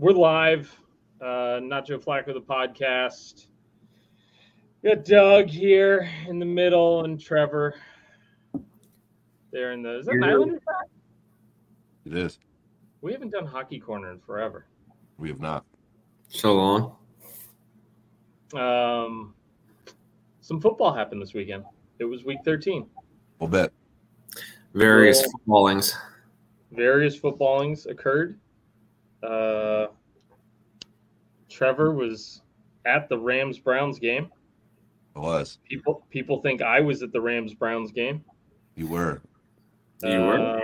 We're live. Uh, not Joe Flacco, the podcast. Got Doug here in the middle and Trevor there in the. Is that an Islanders? It is. We haven't done hockey corner in forever. We have not. So long. Um, some football happened this weekend. It was week 13. We'll bet. Various Well- footballings. Various footballings occurred. Uh, Trevor was at the Rams Browns game. It was. People people think I was at the Rams Browns game. You were. You were. Uh,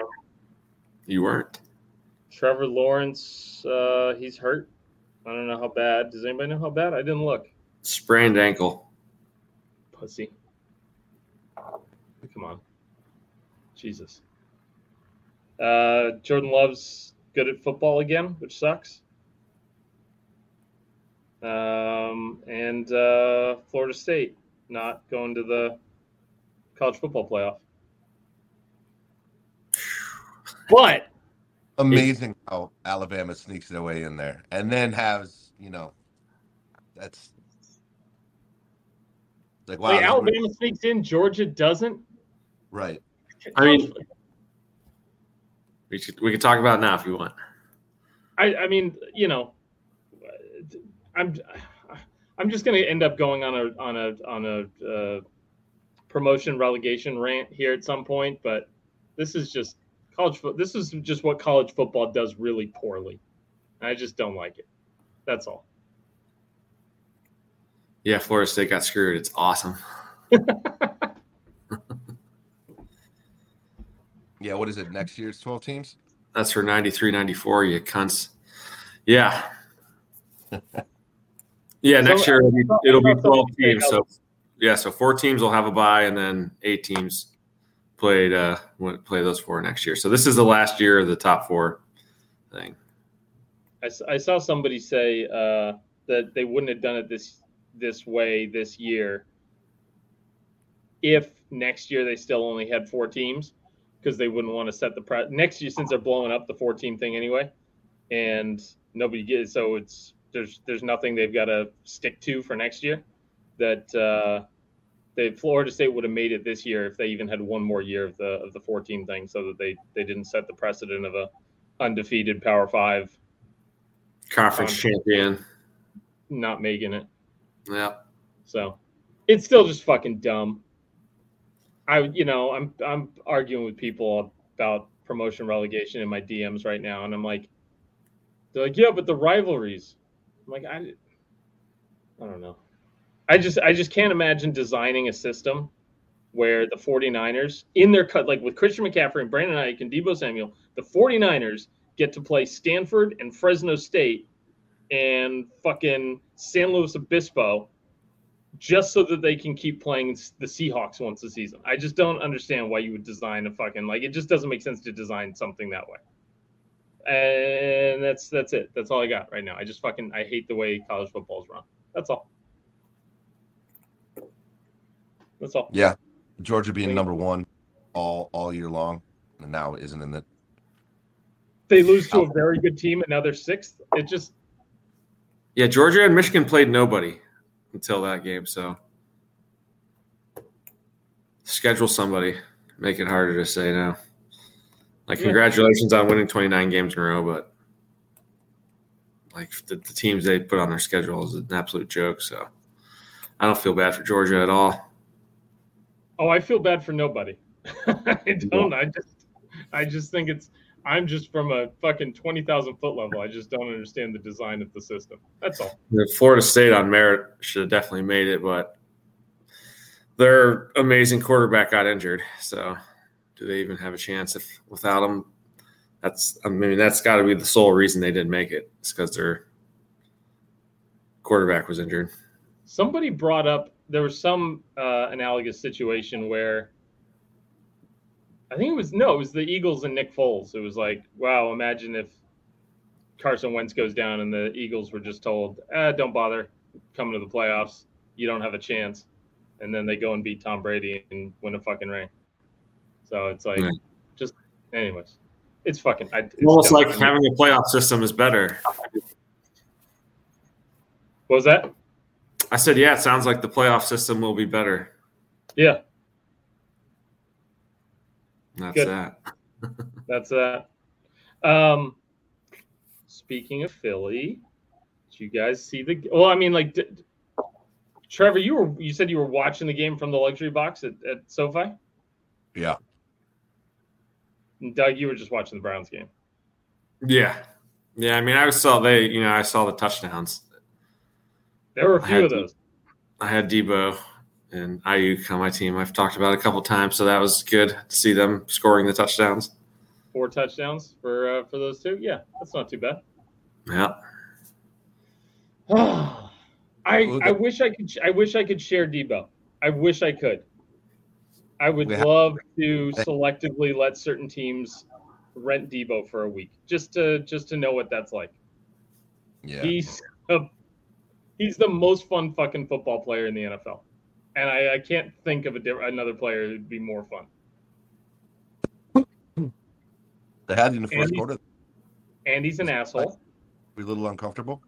You weren't. Trevor Lawrence, uh, he's hurt. I don't know how bad. Does anybody know how bad? I didn't look. Sprained ankle. Pussy. Come on. Jesus. Uh, Jordan Love's good at football again, which sucks. Um, and uh, Florida State not going to the college football playoff. But Amazing how Alabama sneaks their way in there and then has, you know, that's like, wow. wait, this- Alabama sneaks in, Georgia doesn't. Right. I mean- We should, we can talk about it now if you want. I, I mean, you know, I'm I'm just going to end up going on a on a on a uh, promotion relegation rant here at some point, but this is just college foot. This is just what college football does really poorly. I just don't like it. That's all. Yeah, Florida State got screwed. It's awesome. Yeah. What is it? Next year's 12 teams? That's for 93, 94, you cunts. Yeah. Yeah, next So, year it'll be, it'll be 12 teams. So, yeah, so four teams will have a bye, and then eight teams played uh play those four next year. So this is the last year of the top four thing. I, I saw somebody say uh, that they wouldn't have done it this this way this year if next year they still only had four teams because they wouldn't want to set the pre- next year since they're blowing up the four team thing anyway and nobody gets so it's there's there's nothing they've got to stick to for next year that uh they Florida State would have made it this year if they even had one more year of the of the 14 thing so that they they didn't set the precedent of a undefeated power 5 Conference Um, champion. not making it. Yeah. So it's still just fucking dumb. I you know, I'm I'm arguing with people about promotion relegation in my DMs right now, and I'm like, they're like, yeah, but the rivalries. I'm like, I I don't know. I just I just can't imagine designing a system where the 49ers in their cut like with Christian McCaffrey and Brandon Aiyuk and Deebo Samuel, the 49ers get to play Stanford and Fresno State and fucking San Luis Obispo just so that they can keep playing the Seahawks once a season. I just don't understand why you would design a fucking like it just doesn't make sense to design something that way. And that's that's it. That's all I got right now. I just fucking I hate the way college football is run. That's all. That's all. Yeah. Georgia being number one all all year long and now isn't in the They lose to a very good team and now they're sixth. It just Yeah, Georgia and Michigan played nobody until that game. So schedule somebody. Make it harder to say now. Like, Yeah. congratulations on winning 29 games in a row, but like the, the teams they put on their schedule is an absolute joke. So I don't feel bad for Georgia at all. Oh, I feel bad for nobody. I don't. I just, I just think it's. I'm just from a fucking twenty thousand foot level. I just don't understand the design of the system. That's all. The Florida State on merit should have definitely made it, but their amazing quarterback got injured. So, do they even have a chance if without him? That's I mean that's got to be the sole reason they didn't make it. It's because their quarterback was injured. Somebody brought up there was some uh, analogous situation where I think it was no, it was the Eagles and Nick Foles. It was like, wow, imagine if Carson Wentz goes down and the Eagles were just told, eh, don't bother coming to the playoffs. You don't have a chance. And then they go and beat Tom Brady and win a fucking ring. So it's like, Yeah. just, anyways, it's fucking. I, it's Almost dumb. like having a playoff system is better. What was that? I said, yeah, it sounds like the playoff system will be better. Yeah, That's Good. that. that's that. Um, speaking of Philly, did you guys see the? Well, I mean, like, did, Trevor, you were you said you were watching the game from the luxury box at, at SoFi. Yeah. And Doug, you were just watching the Browns game. Yeah. Yeah. I mean, I saw they, you know, I saw the touchdowns. There were a few had of to- those. I had Deebo and Aiyuk on my team. I've talked about it a couple times, so that was good to see them scoring the touchdowns. Four touchdowns for uh, for those two. Yeah, that's not too bad. Yeah. I I wish I could I wish I could share Deebo. I wish I could. I would We have- love to selectively let certain teams rent Deebo for a week just to just to know what that's like. Yeah. He's a, he's the most fun fucking football player in the NFL, and I, I can't think of a diff- another player who'd be more fun. They had in the first Andy- quarter. And he's an asshole. Be a little uncomfortable.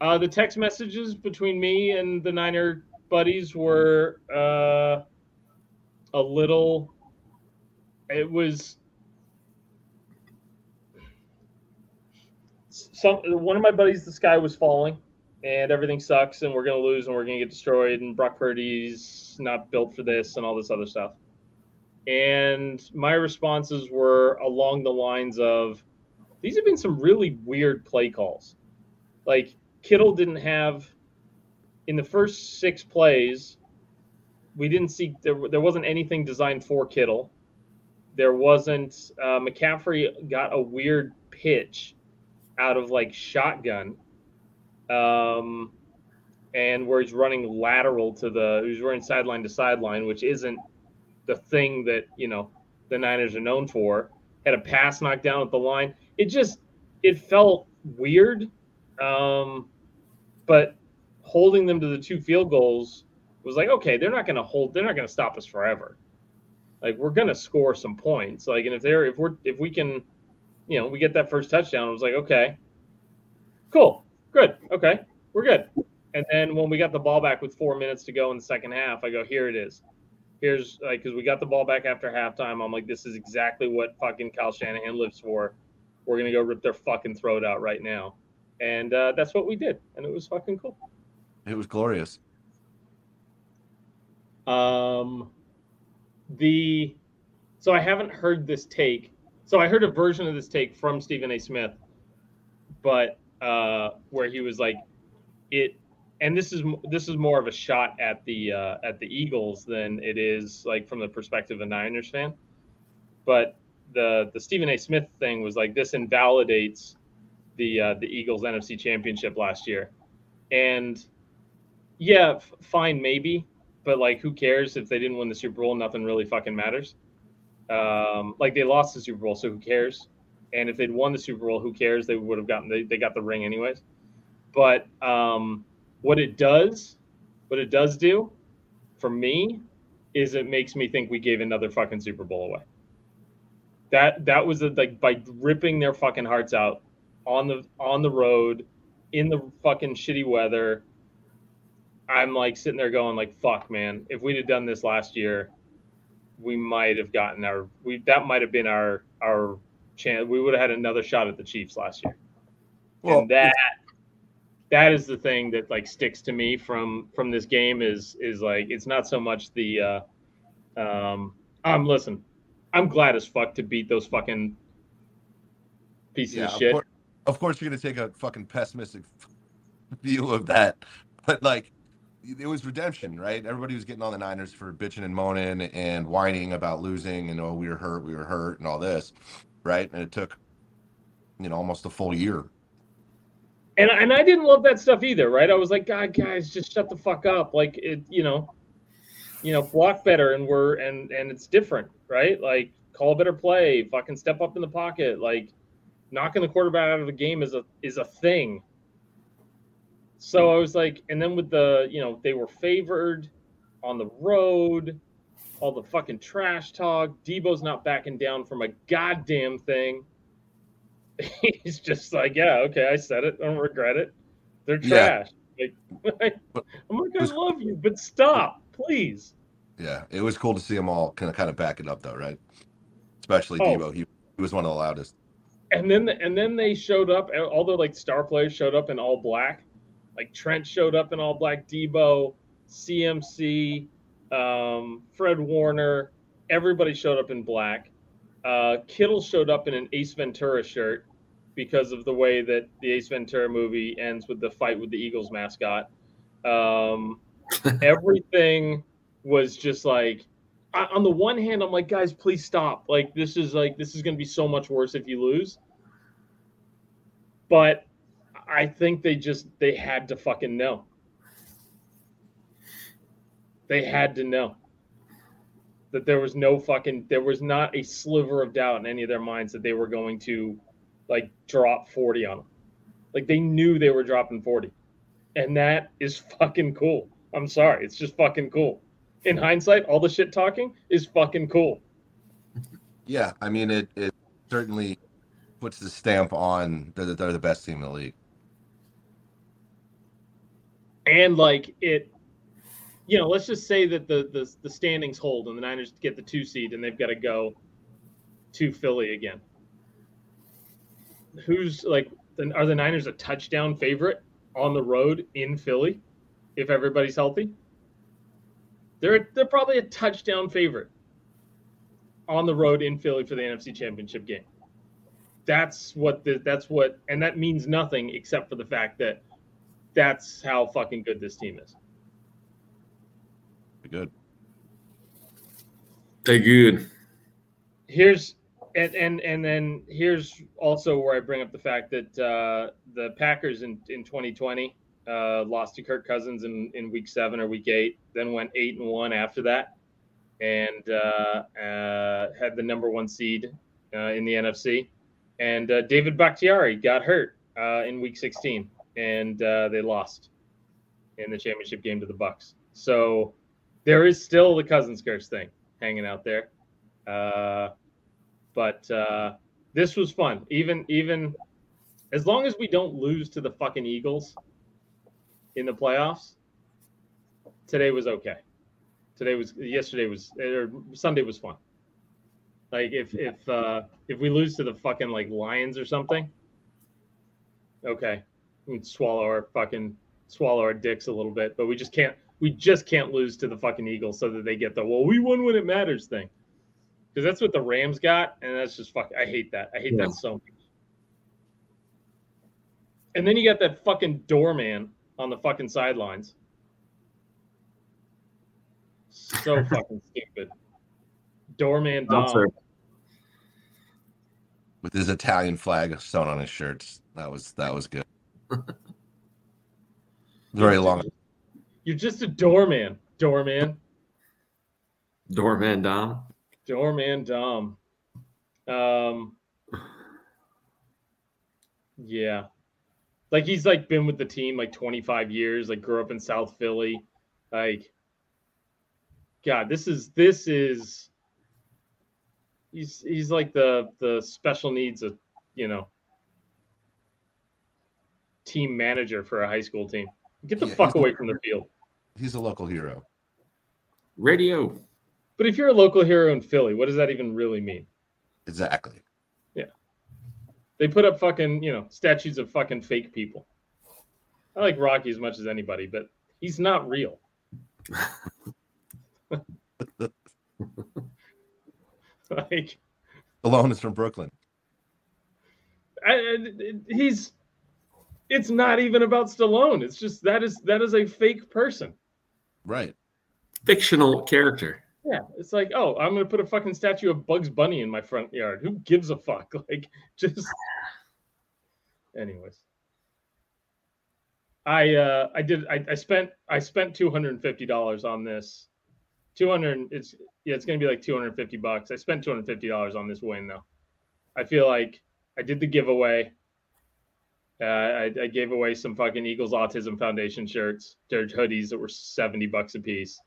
Uh, the text messages between me and the Niner buddies were uh, a little. It was some. One of my buddies, the sky was falling, and everything sucks, and we're gonna lose, and we're gonna get destroyed, and Brock Purdy's not built for this, and all this other stuff. And my responses were along the lines of, "These have been some really weird play calls, like." Kittle didn't have in the first six plays. We didn't see there. There wasn't anything designed for Kittle. There wasn't. Uh, McCaffrey got a weird pitch out of like shotgun, um, and where he's running lateral to the. He's running sideline to sideline, which isn't the thing that you know the Niners are known for. Had a pass knocked down at the line. It just it felt weird. Um, but holding them to the two field goals was like, okay, they're not going to hold, they're not going to stop us forever. Like we're going to score some points. Like, and if they're, if we're, if we can, you know, we get that first touchdown, it was like, okay, cool, good, okay, we're good. And then when we got the ball back with four minutes to go in the second half, I go, here it is. Here's like, because we got the ball back after halftime. I'm like, this is exactly what fucking Kyle Shanahan lives for. We're gonna go rip their fucking throat out right now and uh, that's what we did, and it was fucking cool. It was glorious. Um, the so I haven't heard this take. So I heard a version of this take from Stephen A. Smith, but uh, where he was like, it, and this is this is more of a shot at the uh, at the Eagles than it is like from the perspective of a Niners fan. But the the Stephen A. Smith thing was like this invalidates the uh, the Eagles NFC Championship last year, and yeah, f- fine maybe, but like who cares if they didn't win the Super Bowl? Nothing really fucking matters. Um, like they lost the Super Bowl, so who cares? And if they'd won the Super Bowl, who cares? They would have gotten they, they got the ring anyways. But um, what it does, what it does do, for me, is it makes me think we gave another fucking Super Bowl away. That that was a, like by ripping their fucking hearts out on the on the road in the fucking shitty weather. I'm like sitting there going like, "Fuck, man! If we'd have done this last year, we might have gotten our we that might have been our our chance. We would have had another shot at the Chiefs last year." Well, and that that is the thing that like sticks to me from from this game is is like it's not so much the uh um I'm listen, I'm glad as fuck to beat those fucking pieces yeah, of of shit. course, of course you're gonna take a fucking pessimistic view of that, but like it was redemption, right? Everybody was getting on the Niners for bitching and moaning and whining about losing and oh we were hurt, we were hurt, and all this, right? And it took, you know, almost a full year. And and I didn't love that stuff either, right? I was like, God, guys, just shut the fuck up. Like it, you know, you know, block better, and we're and and it's different, right? Like call a better play, fucking step up in the pocket, like knocking the quarterback out of the game is a is a thing. So I was like, and then with the, you know, they were favored on the road, all the fucking trash talk. Deebo's not backing down from a goddamn thing. He's just like, yeah, okay, I said it. I don't regret it. They're Yeah. trash. Like, But- I'm like, I was- love you, but stop, please. Yeah, it was cool to see them all kind of kind of back it up though, right? Especially Oh. Deebo. He, he was one of the loudest. And then and then they showed up. All the like star players showed up in all black. Like Trent showed up in all black. Deebo, CMC, um, Fred Warner, everybody showed up in black. Uh, Kittle showed up in an Ace Ventura shirt because of the way that the Ace Ventura movie ends with the fight with the Eagles mascot. Um, everything was just like I- on the one hand i'm like guys please stop like this is like this is going to be so much worse if you lose but i think they just they had to fucking know they had to know that there was no fucking there was not a sliver of doubt in any of their minds that they were going to like drop 40 on them like they knew they were dropping 40 and that is fucking cool. I'm sorry. It's just fucking cool. In hindsight all the shit talking is fucking cool. Yeah, I mean it. It certainly puts the stamp on that they're the best team in the league. and like it you know let's just say that the the, the standings hold and the niners get the two seed and they've got to go to philly again. Who's like are the niners a touchdown favorite on the road in philly if everybody's healthy? They're they're probably a touchdown favorite on the road in philly for the nfc championship game. That's what the that's what and that means nothing except for the fact that that's how fucking good this team is. Good. They good. Here's and and and then here's also where I bring up the fact that uh, the Packers in in 2020 uh, lost to Kirk Cousins in in week seven or week eight, then went eight and one after that, and uh, uh, had the number one seed uh, in the NFC. And uh, David Bakhtiari got hurt uh, in week 16, and uh, they lost in the championship game to the Bucs. So there is still the Cousins curse thing hanging out there. Uh, but uh, this was fun. Even even as long as we don't lose to the fucking Eagles in the playoffs, today was okay. Today was yesterday was or Sunday was fun. Like if if uh, if we lose to the fucking like Lions or something, okay, we can swallow our fucking swallow our dicks a little bit, but we just can't we just can't lose to the fucking Eagles so that they get the well we won when it matters thing. Because that's what the Rams got, and that's just fuck. I hate that. I hate Yeah. that so much. And then you got that fucking doorman on the fucking sidelines. So fucking stupid. Doorman Dom. With his Italian flag sewn on his shirts. That was that was good. Very long. You're just a doorman. Doorman. Doorman Dom. Doorman Dom. Um Yeah. Like he's like been with the team like 25 years, like grew up in South Philly. Like God, this is this is he's he's like the the special needs of, you know, team manager for a high school team. Get the Yeah, fuck away from the field. He's a local hero. Radio. But if you're a local hero in Philly, what does that even really mean? Exactly. Yeah. They put up fucking, you know, statues of fucking fake people. I like Rocky as much as anybody, but he's not real. like, Alone is from Brooklyn. I, I- he's. It's not even about Stallone. It's just that is that is a fake person. Right. Fictional character. Yeah, it's like, oh, I'm gonna put a fucking statue of Bugs Bunny in my front yard. Who gives a fuck? Like, just. Anyways, I uh I did I, I spent I spent two hundred and fifty dollars on this. Two hundred. It's yeah, it's gonna be like two hundred and fifty bucks. I spent two hundred and fifty dollars on this win though. I feel like I did the giveaway. Uh, I, I gave away some fucking Eagles Autism Foundation shirts, they're hoodies that were seventy bucks a piece.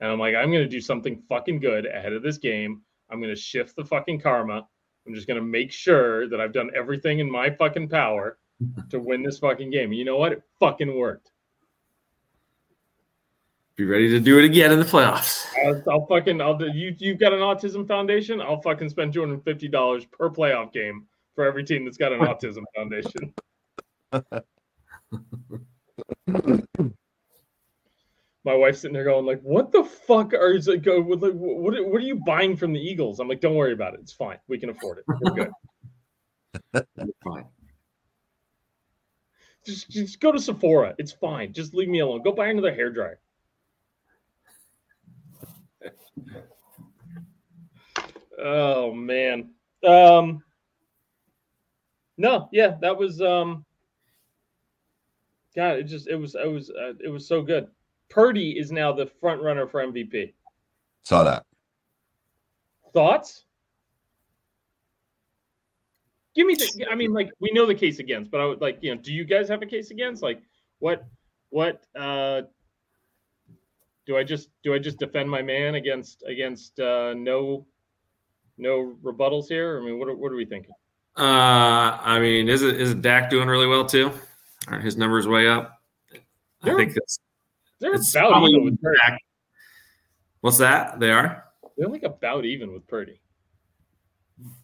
And I'm like, I'm gonna do something fucking good ahead of this game. I'm gonna shift the fucking karma. I'm just gonna make sure that I've done everything in my fucking power to win this fucking game. You know what? It fucking worked. Be ready to do it again in the playoffs. I'll, I'll fucking I'll do you you've got an autism foundation. I'll fucking spend two hundred fifty dollars per playoff game for every team that's got an autism foundation. My wife's sitting there going like, "What the fuck are you like? What, what, what are you buying from the Eagles?" I'm like, "Don't worry about it. It's fine. We can afford it. We're good. Fine. just, just go to Sephora. It's fine. Just leave me alone. Go buy another hair dryer." Oh man. Um No, yeah, that was um God, it just it was it was uh, it was so good. Purdy is now the front runner for MVP. Saw that. Thoughts? Give me the I mean like we know the case against, but I would like, you know, do you guys have a case against? Like what what uh do I just do I just defend my man against against uh no no rebuttals here? I mean, what are, what are we thinking? Uh, I mean, is it is it Dak doing really well too? Are his numbers way up? They're- I think it's, They're it's about even with Purdy. Dak. What's that? They are. They're like about even with Purdy. I'm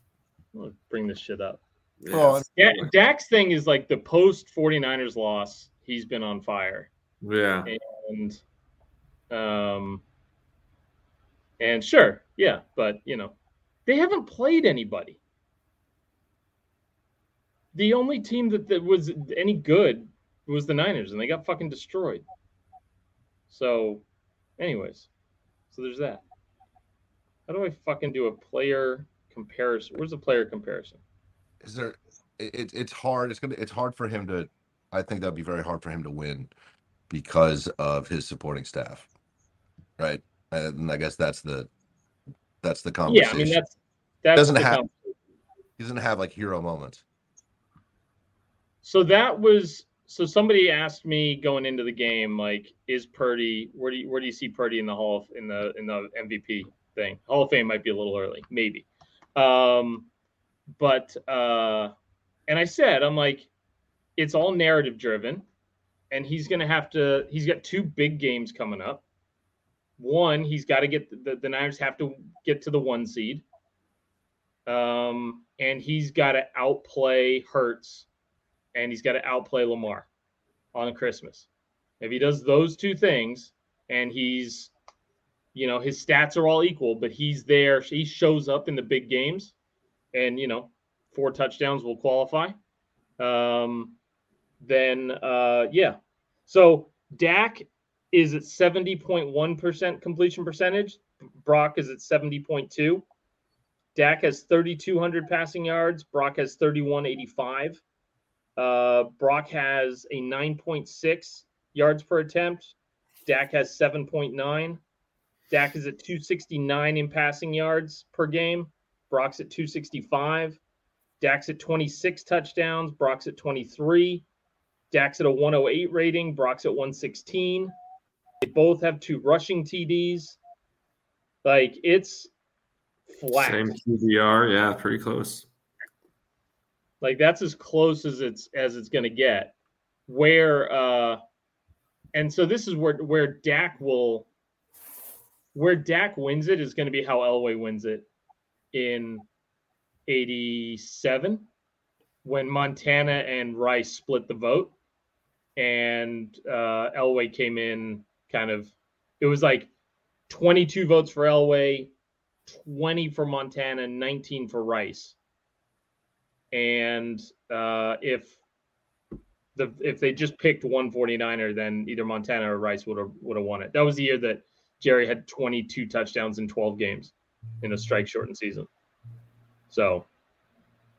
gonna bring this shit up. Well, Yeah, Dak's thing is like the post 49ers loss, he's been on fire. yeah. And um and sure, yeah, but you know, they haven't played anybody. The only team that, that was any good was the Niners, and they got fucking destroyed. So, anyways, so there's that. How do I fucking do a player comparison? Where's the player comparison? is there it, it- it's hard it's gonna it's hard for him to i think that'd be very hard for him to win because of his supporting staff right and i guess that's the that's the conversation. Yeah, I mean that's that's Doesn't have- he doesn't have like hero moments So that was so somebody asked me going into the game, like, is Purdy where do you where do you see Purdy in the hall of, in the in the MVP thing? Hall of Fame might be a little early, maybe. Um, but uh, and I said, I'm like, it's all narrative driven, and he's gonna have to. He's got two big games coming up. One, he's got to get the, the Niners have to get to the one seed. Um, and he's got to outplay Hurts and he's got to outplay Lamar on Christmas. If he does those two things and he's, you know, his stats are all equal, but he's there, he shows up in the big games and, you know, four touchdowns will qualify. Um, then, uh, yeah. So Dak is at 70.1% completion percentage. Brock is at 70.2. Dak has 3,200 passing yards. Brock has 3,185. Uh, Brock has a 9.6 yards per attempt. Dak has 7.9. Dak is at 269 in passing yards per game. Brock's at 265. Dak's at 26 touchdowns. Brock's at 23. Dak's at a 108 rating. Brock's at 116. They both have two rushing TDs. Like it's flat. Same QBR. Yeah, pretty close. Like that's as close as it's as it's going to get. Where uh and so this is where where Dak will where Dak wins it is going to be how Elway wins it in 87 when Montana and Rice split the vote and uh Elway came in kind of it was like 22 votes for Elway 20 for Montana 19 for Rice and uh, if the if they just picked one 49er, then either Montana or Rice would have would have won it. That was the year that Jerry had 22 touchdowns in 12 games in a strike shortened season. So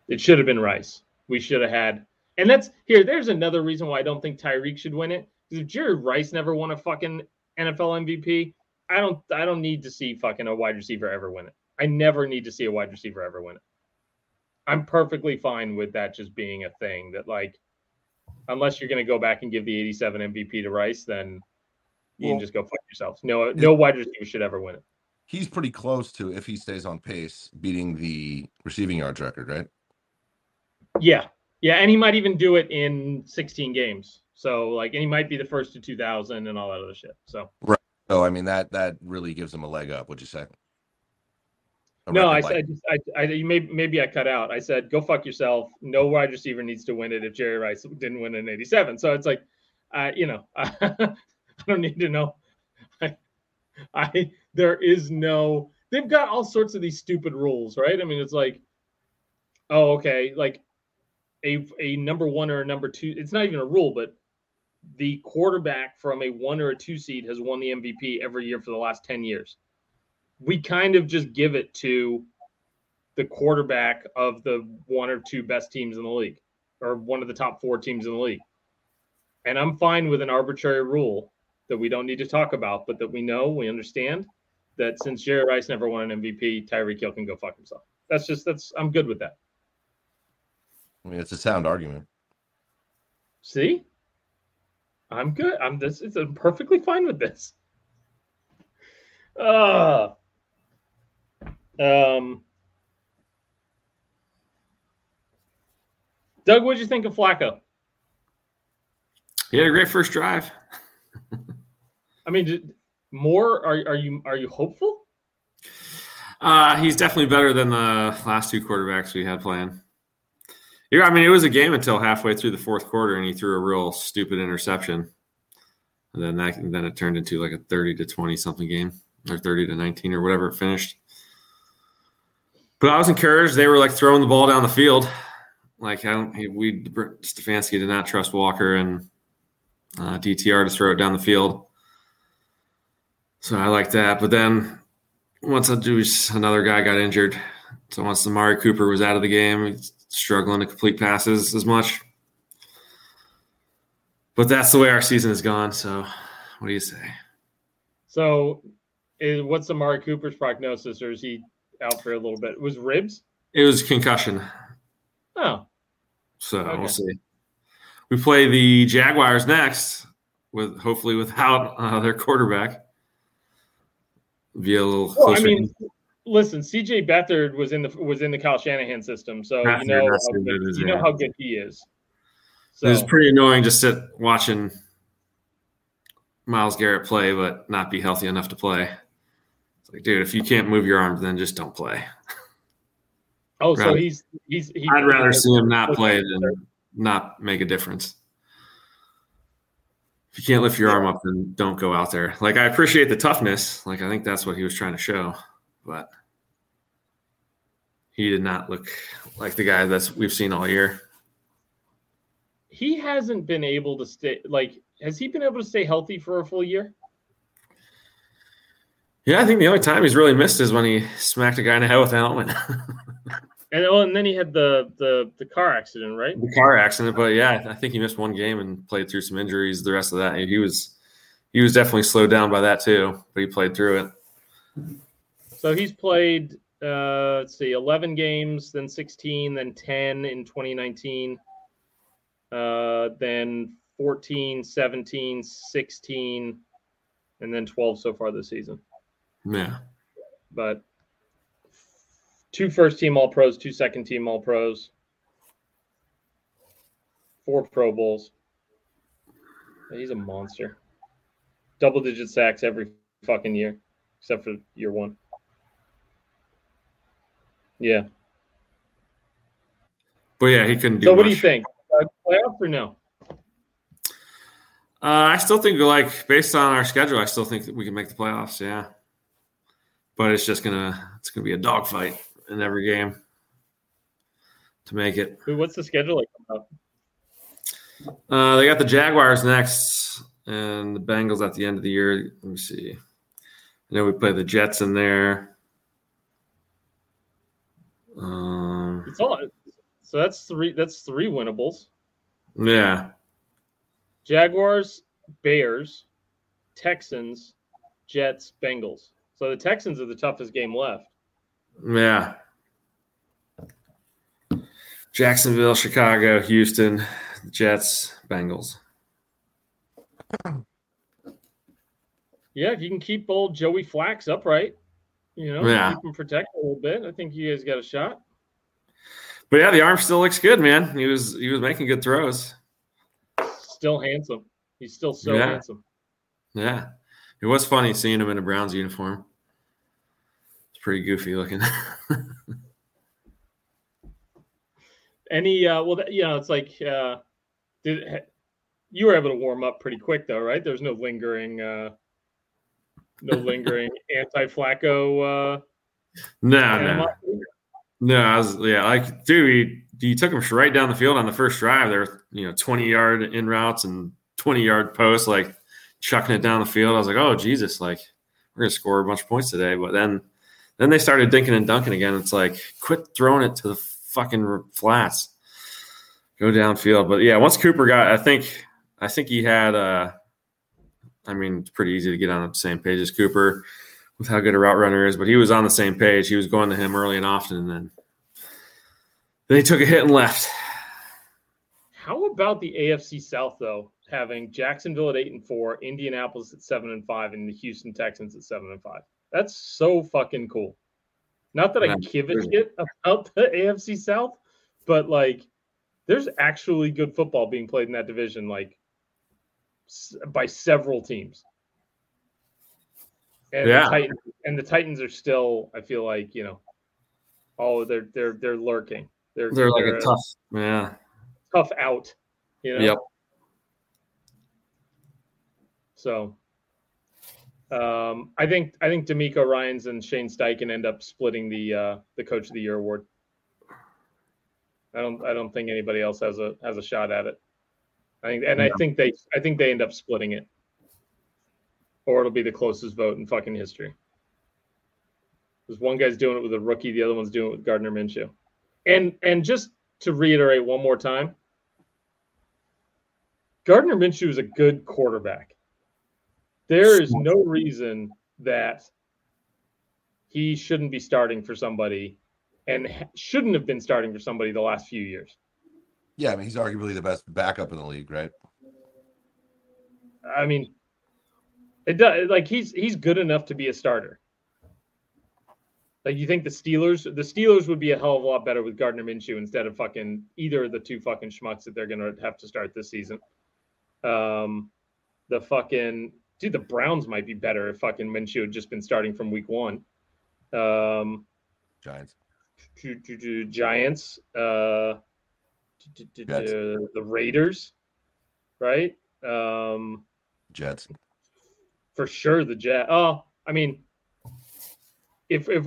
it should have been Rice. We should have had, and that's here. There's another reason why I don't think Tyreek should win it. Because if Jerry Rice never won a fucking NFL MVP, I don't I don't need to see fucking a wide receiver ever win it. I never need to see a wide receiver ever win it. I'm perfectly fine with that just being a thing that like unless you're going to go back and give the 87 MVP to Rice then you Well- can just go fuck yourselves. No no wide receiver should ever win it. he's pretty close to if he stays on pace beating the receiving yards record right Yeah. Yeah, and he might even do it in 16 games. So like, and he might be the first to 2,000 and all that other shit. So right. So I mean that that really gives him a leg up. Would you say? No, I I just, I, I, you may, maybe I cut out. I said, go fuck yourself. No wide receiver needs to win it if Jerry Rice didn't win in 87. So it's like, uh, you know, I don't need to know. I, I, there is no, they've got all sorts of these stupid rules, right? I mean, it's like, oh, okay, like a, a number one or a number two, it's not even a rule, but the quarterback from a one or a two seed has won the MVP every year for the last 10 years we kind of just give it to the quarterback of the one or two best teams in the league or one of the top four teams in the league. And I'm fine with an arbitrary rule that we don't need to talk about, but that we know, we understand that since Jerry Rice never won an MVP, Tyreek Hill can go fuck himself. That's just that's I'm good with that. I mean, it's a sound argument. See? I'm good. I'm this it's I'm perfectly fine with this. Uh um Doug, what'd you think of Flacco? He had a great first drive. I mean, more are are you are you hopeful? Uh, he's definitely better than the last two quarterbacks we had playing. Yeah, I mean, it was a game until halfway through the fourth quarter, and he threw a real stupid interception. And then that, then it turned into like a thirty to twenty something game, or thirty to nineteen, or whatever it finished. But I was encouraged. They were like throwing the ball down the field. Like I don't, we Stefanski did not trust Walker and uh, DTR to throw it down the field. So I like that. But then once I do, another guy got injured. So once Amari Cooper was out of the game, struggling to complete passes as much. But that's the way our season has gone. So what do you say? So, is, what's Amari Cooper's prognosis, or is he out for a little bit? It was ribs? It was concussion. Oh, So Okay. we'll see. We play the Jaguars next, with hopefully without uh, their quarterback. Be a little well, I mean, listen, CJ Beathard was in the was in the Kyle Shanahan system, so Beathard, you know how good, is, you know yeah. how good he is. it was pretty annoying to sit watching Myles Garrett play, but not be healthy enough to play. Like, dude, if you can't move your arms, then just don't play. oh, so rather- he's he's he, I'd rather see him not play than not make a difference. If you can't lift your arm up, then don't go out there. Like I appreciate the toughness. Like I think that's what he was trying to show, but he did not look like the guy that's we've seen all year. he hasn't been able to stay like has he been able to stay healthy for a full year? Yeah, I think the only time he's really missed is when he smacked a guy in the head with a helmet. And well, and then he had the the the car accident, right? the car accident, but yeah, I think he missed one game and played through some injuries. The rest of that, he was he was definitely slowed down by that too, but he played through it. So he's played uh let's see, 11 games, then 16, then 10 in 2019. Uh then 14, 17, 16 and then 12 so far this season. Yeah, But two first team all pros, two second team all pros. Four Pro Bowls. He's a monster. Double digit sacks every fucking year, except for year one. Yeah. but yeah, he couldn't do. So what do you think? Uh, playoff or no? Uh, I still think, like, based on our schedule, I still think that we can make the playoffs. Yeah, but it's just gonna it's gonna be a dogfight in every game to make it. What's the schedule like? Uh, they got the Jaguars next, and the Bengals at the end of the year. Let me see. I know we play the Jets in there. Um, It's all. So that's three. That's three winnables. yeah, Jaguars, Bears, Texans, Jets, Bengals. So the Texans are the toughest game left. yeah. Jacksonville, Chicago, Houston, Jets, Bengals. Yeah, if you can keep old Joey Flax upright, you know, Yeah. keep him protected a little bit. I think you guys got a shot. But yeah, the arm still looks good, man. He was he was making good throws. Still handsome. He's still so Yeah. handsome. Yeah, it was funny seeing him in a Browns uniform. Pretty goofy looking. Any uh well you know, it's like uh did you were able to warm up pretty quick though, right? There's no lingering uh no lingering anti Flacco uh no, no, no. I was yeah, like dude, he, he took him right down the field on the first drive. There, were, you know, twenty yard in routes and twenty yard posts, like chucking it down the field. I was like, oh Jesus, like we're gonna score a bunch of points today. But then, then they started dinking and dunking again. It's like quit throwing it to the fucking flats. Go downfield. But yeah, once Cooper got, I think, I think he had. uh I mean, it's pretty easy to get on the same page as Cooper with how good a route runner is, but he was on the same page. He was going to him early and often, and then then he took a hit and left. How about the AFC South though, having Jacksonville at eight and four, Indianapolis at seven and five, and the Houston Texans at seven and five? That's so fucking cool. Not that I give a shit about the AFC South, but like, there's actually good football being played in that division, like by several teams. And Yeah. the Titans, and the Titans are still, I feel like, you know, oh, they're they're they're lurking. They're They're like they're a tough, yeah, tough out. You know? Yep. So um, I think I think DeMeco Ryans and Shane Steichen end up splitting the uh, the Coach of the Year award. I don't I don't think anybody else has a has a shot at it. I think and I think they I think they end up splitting it. Or it'll be the closest vote in fucking history. Because one guy's doing it with a rookie, the other one's doing it with Gardner Minshew. And and just to reiterate one more time, Gardner Minshew is a good quarterback. There is no reason that he shouldn't be starting for somebody and shouldn't have been starting for somebody the last few years. Yeah, I mean he's arguably the best backup in the league, right? I mean, it does like he's he's good enough to be a starter. Like you think the Steelers, the Steelers would be a hell of a lot better with Gardner Minshew instead of fucking either of the two fucking schmucks that they're gonna have to start this season. Um, the fucking dude, the Browns might be better if fucking Minshew had just been starting from week one. Um, Giants. Giants, uh, the Raiders, right? Um, Jets. for sure the Jet. Oh, I mean, if if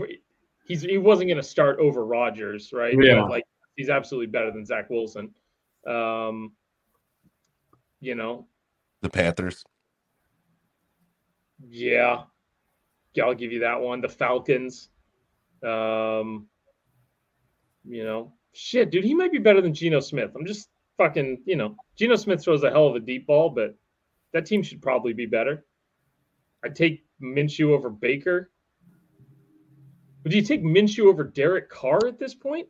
he's he wasn't going to start over Rodgers, right? Yeah. But, like he's absolutely better than Zach Wilson. Um, you know, The Panthers. Yeah, yeah, I'll give you that one. The Falcons. Um, you know, shit, dude, he might be better than Geno Smith. I'm just fucking, you know, Geno Smith throws a hell of a deep ball, but that team should probably be better. I'd take Minshew over Baker. Would you take Minshew over Derek Carr at this point?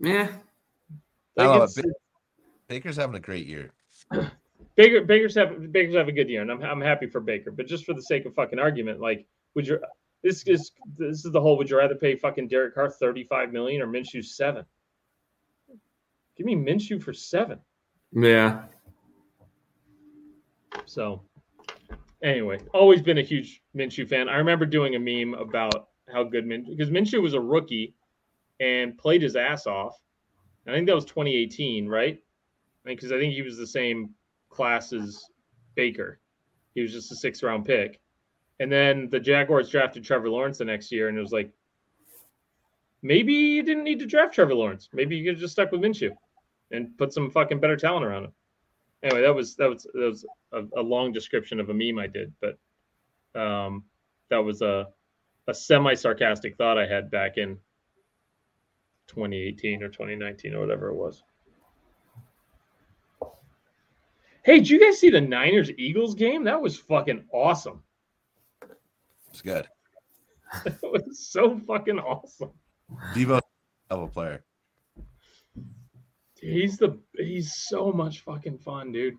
yeah. I don't know, it's- Ba- Baker's having a great year. Baker Baker's have Baker's have a good year, and I'm I'm happy for Baker. But just for the sake of fucking argument, like, would you? This is this is the whole. Would you rather pay fucking Derek Carr 35 million or Minshew seven? Give me Minshew for seven. Yeah. So, anyway, always been a huge Minshew fan. I remember doing a meme about how good Min because Minshew was a rookie and played his ass off. I think that was 2018, right? Because I think he was the same class as Baker. He was just a sixth round pick. And then the Jaguars drafted Trevor Lawrence the next year, and it was like, maybe you didn't need to draft Trevor Lawrence. Maybe you could just stuck with Minshew and put some fucking better talent around him. Anyway, that was that was that was a, a long description of a meme I did, but um, that was a a semi sarcastic thought I had back in 2018 or 2019 or whatever it was. Hey, did you guys see the Niners Eagles game? That was fucking awesome. It's good. It was so fucking awesome. Deebo, hell of a player. He's the he's so much fucking fun, dude.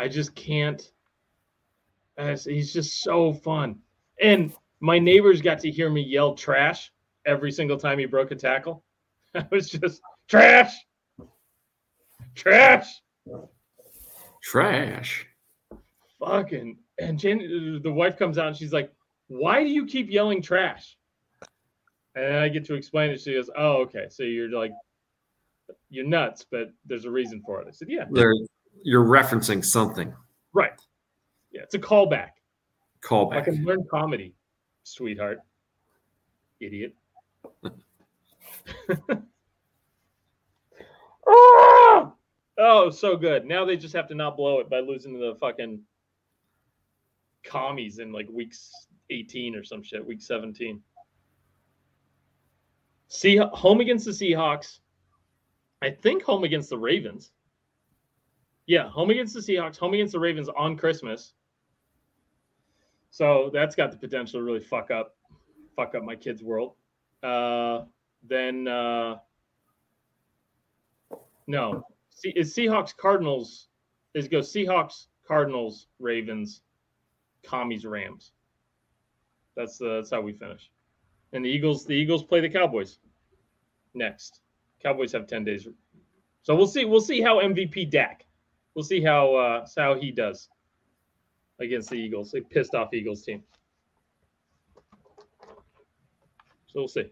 I just can't. He's just so fun. And My neighbors got to hear me yell trash every single time he broke a tackle. I was just trash, trash, Trash. fucking. And Jen, the wife comes out and she's like, "Why do you keep yelling trash?" And then I get to explain it. She goes, "Oh, okay. So you're like, you're nuts, but there's a reason for it." I said, "Yeah, They're, you're referencing something. right. Yeah, it's a callback. Callback. I can learn comedy, sweetheart. Idiot. oh! oh, so good. Now they just have to not blow it by losing to the fucking commies in like weeks 18 or some shit, week 17. See home against the Seahawks. I think home against the Ravens. Yeah, home against the Seahawks, home against the Ravens on Christmas. So that's got the potential to really fuck up, fuck up my kids' world. Uh, then uh, no, See, is Seahawks Cardinals is go Seahawks Cardinals Ravens, Commies Rams. That's uh, that's how we finish. And the Eagles, the Eagles play the Cowboys next. Cowboys have ten days, so we'll see. We'll see how MVP Dak. We'll see how uh, how he does against the Eagles, a pissed off Eagles team. So we'll see.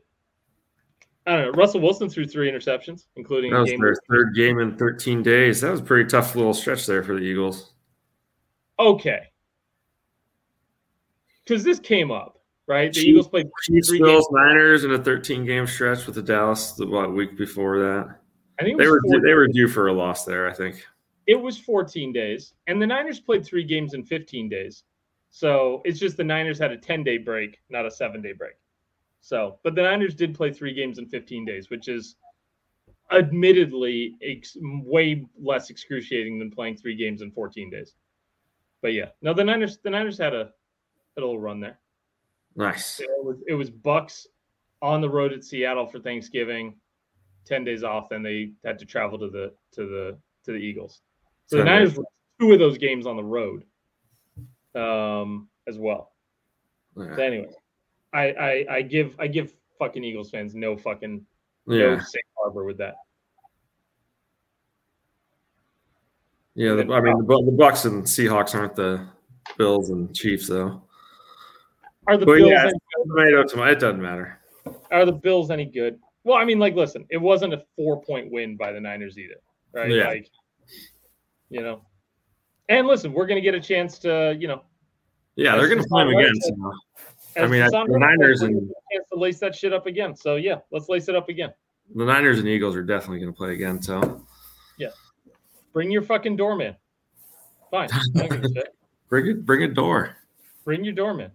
I don't know. Russell Wilson threw three interceptions, including That was game. their third game in 13 days. That was a pretty tough little stretch there for the Eagles. Okay, because this came up right. The Chiefs- Eagles played Chiefs, three Bills, games. Niners in a 13 game stretch with the Dallas the what, week before that. I think They were four- they were due for a loss there, I think. it was 14 days, and the Niners played three games in 15 days. So it's just the Niners had a 10 day break, not a seven day break. So, but the Niners did play three games in 15 days, which is admittedly ex- way less excruciating than playing three games in 14 days. But yeah, no, the Niners, the Niners had a, had a little run there. Nice. It was, it was Bucs on the road at Seattle for Thanksgiving, 10 days off. Then they had to travel to the, to the, to the Eagles. So the Niners were two of those games on the road um, as well. Yeah. So anyway, I, I I give I give fucking Eagles fans no fucking no Yeah. safe harbor with that. Yeah, the, I mean the, the Bucs and Seahawks aren't the Bills and Chiefs though. Are the But Bills yeah, any, tomato, tomato, it doesn't matter. are the Bills any good? Well, I mean, like, listen, it wasn't a four point win by the Niners either, right? Yeah. Like, you know, and listen, we're gonna get a chance to, you know, Yeah, they're going to play them again. So. I mean, I- the Niners and- chance to lace that shit up again. So yeah, let's lace it up again. The Niners and Eagles are definitely going to play again. So yeah, Bring your fucking doorman. Fine, I don't give a shit. bring it, bring a door Bring your doorman.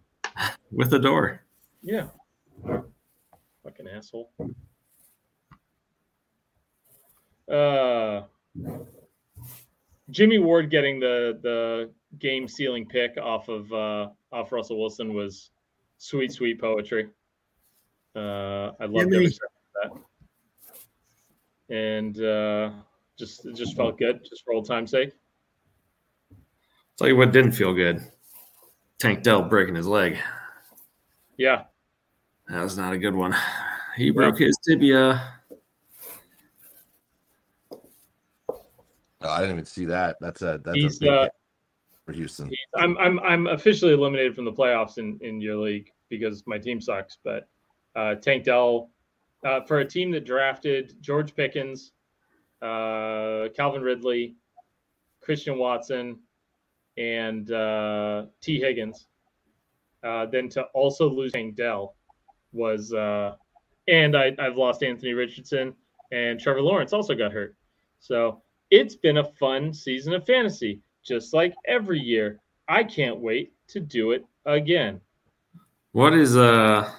with a door. Yeah. Fucking asshole. Uh, Jimmy Ward getting the the game sealing pick off of uh, off Russell Wilson was sweet, sweet poetry. Uh, I love Jimmy. every second of that, and uh, just it just felt good, just for old time's sake. Tell you what didn't feel good. Tank Dell breaking his leg. Yeah, That was not a good one. He broke his tibia. Oh, I didn't even see that. That's a that's He's, a big uh, for Houston. I'm I'm I'm officially eliminated from the playoffs in in your league because my team sucks. But uh, Tank Dell, uh, for a team that drafted George Pickens, uh, Calvin Ridley, Christian Watson, and uh, Tee Higgins, uh, then to also lose Tank Dell was, uh, and I, I've lost Anthony Richardson and Trevor Lawrence also got hurt. So it's been a fun season of fantasy, just like every year. I can't wait to do it again. What is uh,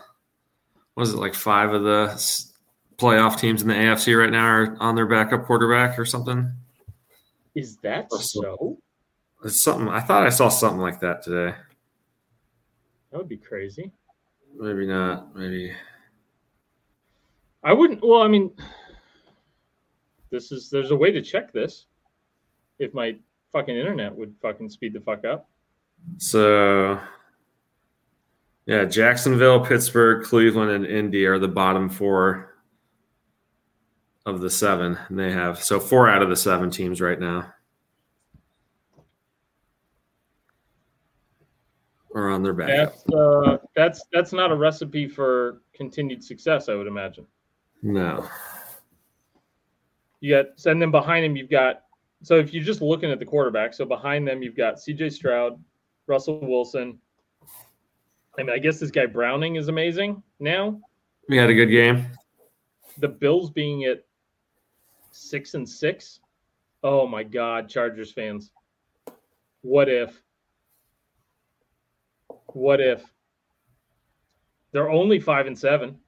what is it like? Five of the playoff teams in the AFC right now are on their backup quarterback or something. Is that so? It's something. I thought I saw something like that today. That would be crazy. Maybe not. Maybe. I wouldn't. Well, I mean, this is there's a way to check this. If my fucking internet would fucking speed the fuck up. So Yeah, Jacksonville, Pittsburgh, Cleveland, and Indy are the bottom four of the seven. And they have so four out of the seven teams right now are on their back. That's uh, that's that's not a recipe for continued success, I would imagine. No. You got send them behind him. You've got so if you're just looking at the quarterback, so behind them you've got C.J. Stroud, Russell Wilson. I mean, I guess this guy Browning is amazing now. We had a good game. The Bills being at six and six. Oh my God, Chargers fans. What if? What if? They're only five and seven.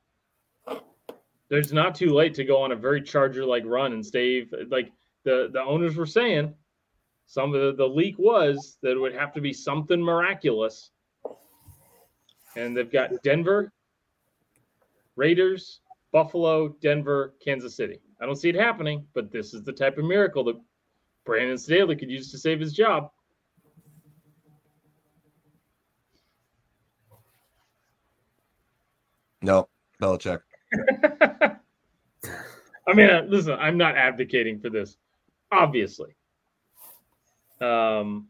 There's not too late to go on a very Charger like run and stay like the the owners were saying. Some of the, the leak was that it would have to be something miraculous. And they've got Denver, Raiders, Buffalo, Denver, Kansas City. I don't see it happening, but this is the type of miracle that Brandon Staley could use to save his job. No, Belichick. I mean, uh, listen, I'm not advocating for this, obviously. Um,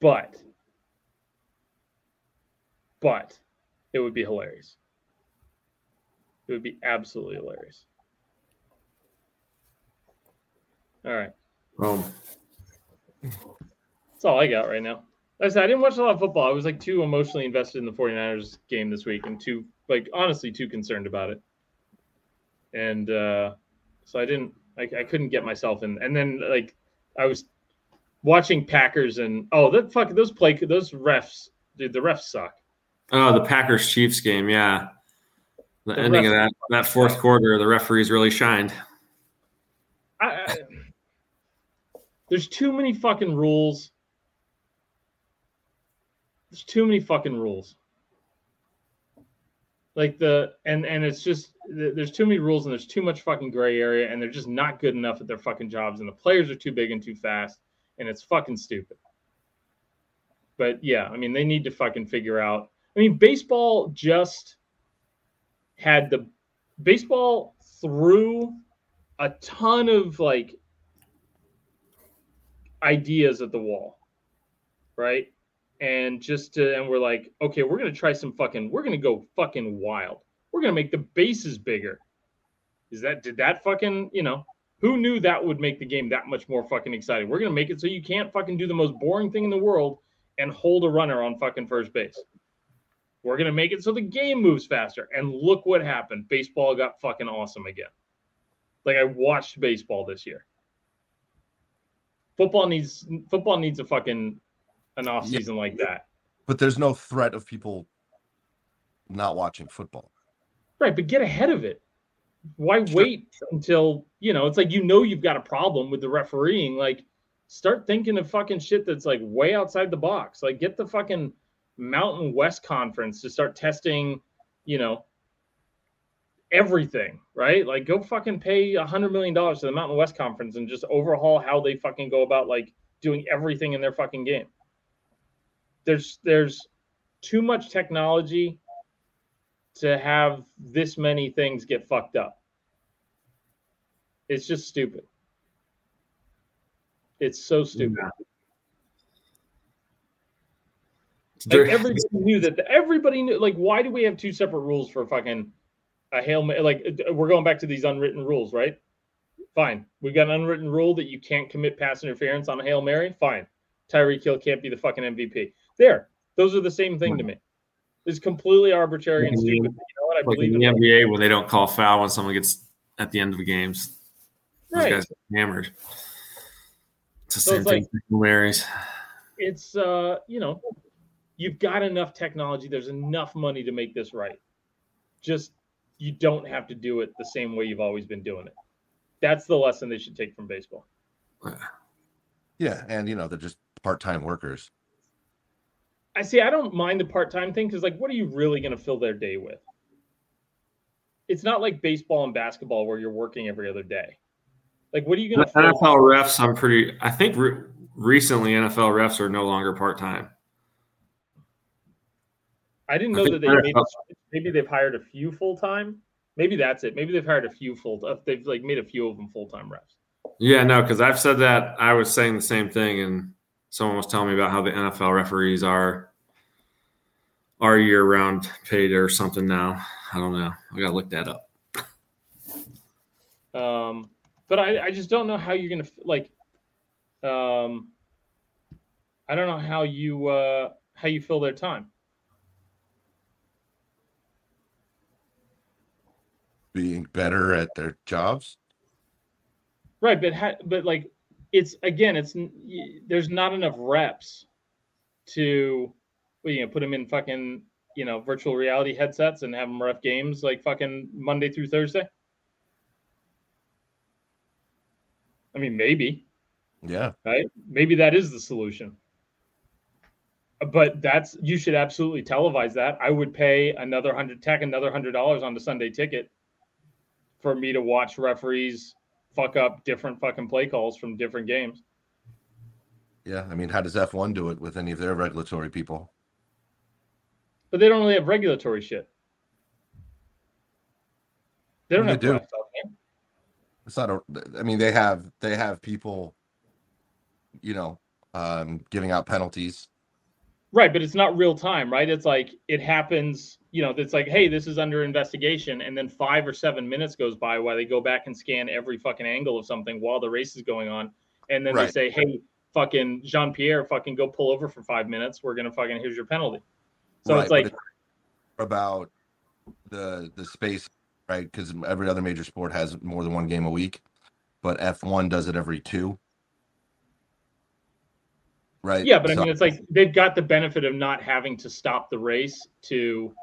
but, but it would be hilarious. It would be absolutely hilarious. All right. Um, That's all I got right now. Like I said, I didn't watch a lot of football. I was like too emotionally invested in the 49ers game this week and too, like, honestly, too concerned about it. And uh, so I didn't, I, I couldn't get myself in. And then, like, I was watching Packers and, oh, that fuck, those play, those refs, dude, the refs suck. Oh, the Packers Chiefs game. Yeah. The, The ending of that, that fourth quarter, the referees really shined. I, I, there's too many fucking rules. There's too many fucking rules. Like the and and it's just there's too many rules and there's too much fucking gray area and they're just not good enough at their fucking jobs and the players are too big and too fast and it's fucking stupid. But yeah, I mean they need to fucking figure out. I mean baseball just had the baseball threw a ton of like ideas at the wall, right? And just to, and we're like, okay, we're gonna try some fucking, we're gonna go fucking wild. We're gonna make the bases bigger. Is that did that fucking you know? Who knew that would make the game that much more fucking exciting? We're gonna make it so you can't fucking do the most boring thing in the world and hold a runner on fucking first base. We're gonna make it so the game moves faster. And look what happened. Baseball got fucking awesome again. Like I watched baseball this year. Football needs football needs a fucking an off Yeah. season like that. But there's no threat of people not watching football. Right, but get ahead of it. Why Sure. wait until you know? It's like you know you've got a problem with the refereeing. Like, start thinking of fucking shit that's like way outside the box. Like, get the fucking Mountain West Conference to start testing. You know, everything. Right? Like, go fucking pay a hundred million dollars to the Mountain West Conference and just overhaul how they fucking go about like doing everything in their fucking game. There's there's too much technology to have this many things get fucked up. It's just stupid. It's so stupid. Like everybody knew that. Everybody knew. Like, why do we have two separate rules for fucking a hail? Like, we're going back to these unwritten rules, right? Fine. We've got an unwritten rule that you can't commit pass interference on a hail mary. Fine. Tyreek Hill can't be the fucking MVP. There. Those are the same thing to me. It's completely arbitrary and stupid. You know what? I Like believe in the NBA when they don't call foul when someone gets at the end of the games. Those Right. guys get hammered. It's the So same it's thing. like- Hail Marys. it's uh you know you've got enough technology there's enough money to make this right just you don't have to do it the same way you've always been doing it that's the lesson they should take from baseball Yeah, and you know they're just part-time workers. i see i don't mind the part-time thing because like what are you really going to fill their day with it's not like baseball and basketball where you're working every other day like what are you going to NFL refs, I'm pretty. I think re- recently NFL refs are no longer part time. I didn't know that they made maybe they've hired a few full time. Maybe that's it. Maybe they've hired a few full. Uh, they've like made a few of them full time refs. Yeah, no, because I've said that. I was saying the same thing, and someone was telling me about how the NFL referees are are year round paid or something now. I don't know. I gotta look that up. Um, but I, I just don't know how you're gonna like. Um, I don't know how you uh, how you fill their time. Being better at their jobs. Right, but ha- but like it's again, it's there's not enough reps to you know put them in fucking you know virtual reality headsets and have them ref games like fucking Monday through Thursday. I mean, maybe. Yeah. Right. Maybe that is the solution. But that's you should absolutely televise that. I would pay another hundred tech another hundred dollars on the Sunday ticket for me to watch referees fuck up different fucking play calls from different games. Yeah, I mean, how does F1 do it with any of their regulatory people? But they don't really have regulatory shit. They don't have they do. It's not a. I mean, they have they have people, you know, um, giving out penalties. Right, but it's not real time, right? It's like it happens you know, it's like, hey, this is under investigation, and then five or seven minutes goes by while they go back and scan every fucking angle of something while the race is going on, and then right. they say, hey, fucking Jean Pierre, fucking go pull over for five minutes. We're gonna fucking here's your penalty. So right, it's like about the the space, right? Because every other major sport has more than one game a week, but F one does it every two right? Yeah, but so, I mean, it's like they've got the benefit of not having to stop the race to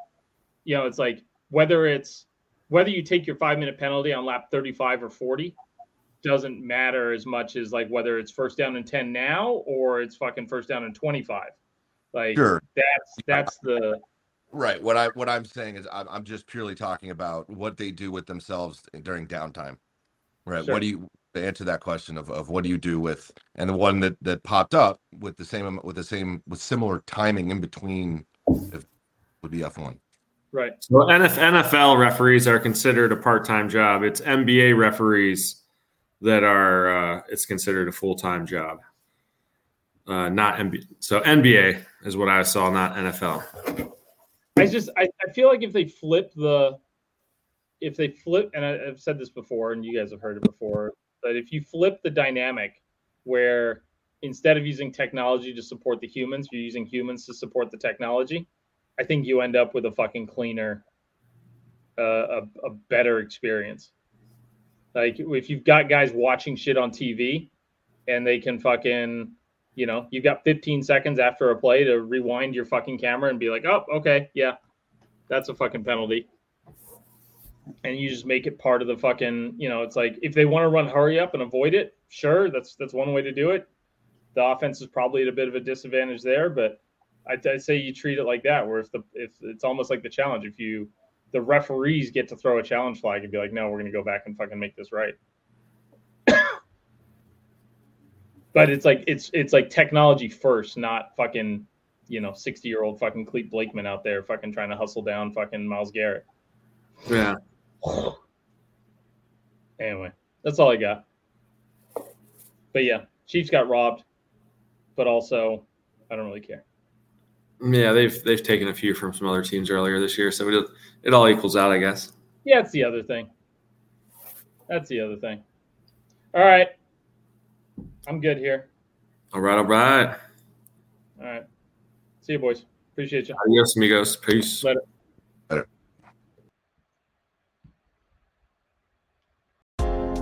you know, it's like whether it's whether you take your five minute penalty on lap 35 or 40 doesn't matter as much as like whether it's first down and 10 now or it's fucking first down and 25. Like sure. that's that's the right. What I what I'm saying is I'm, I'm just purely talking about what they do with themselves during downtime. Right. Sure. What do you to answer that question of, of what do you do with and the one that that popped up with the same with the same with similar timing in between would be F1. Right. So NFL referees are considered a part-time job. It's NBA referees that are uh, it's considered a full-time job. Uh, not NBA. So NBA is what I saw, not NFL. I just I, I feel like if they flip the if they flip and I, I've said this before and you guys have heard it before, but if you flip the dynamic where instead of using technology to support the humans, you're using humans to support the technology I think you end up with a fucking cleaner, uh, a, a better experience. Like if you've got guys watching shit on TV and they can fucking, you know, you've got 15 seconds after a play to rewind your fucking camera and be like, oh, okay, yeah, that's a fucking penalty. And you just make it part of the fucking, you know, it's like if they want to run hurry up and avoid it, sure, that's that's one way to do it. The offense is probably at a bit of a disadvantage there, but I'd, I'd, say you treat it like that, where if the if it's almost like the challenge, if you the referees get to throw a challenge flag and be like, no, we're going to go back and fucking make this right. but it's like it's it's like technology first, not fucking you know sixty year old fucking Clete Blakeman out there fucking trying to hustle down fucking Myles Garrett. Yeah. Anyway, that's all I got. But yeah, Chiefs got robbed, but also I don't really care. Yeah, they've they've taken a few from some other teams earlier this year, so it it all equals out, I guess. Yeah, that's the other thing. That's the other thing. All right, I'm good here. All right, all right. All right. See you, boys. Appreciate you. Adios, amigos. Peace. Later.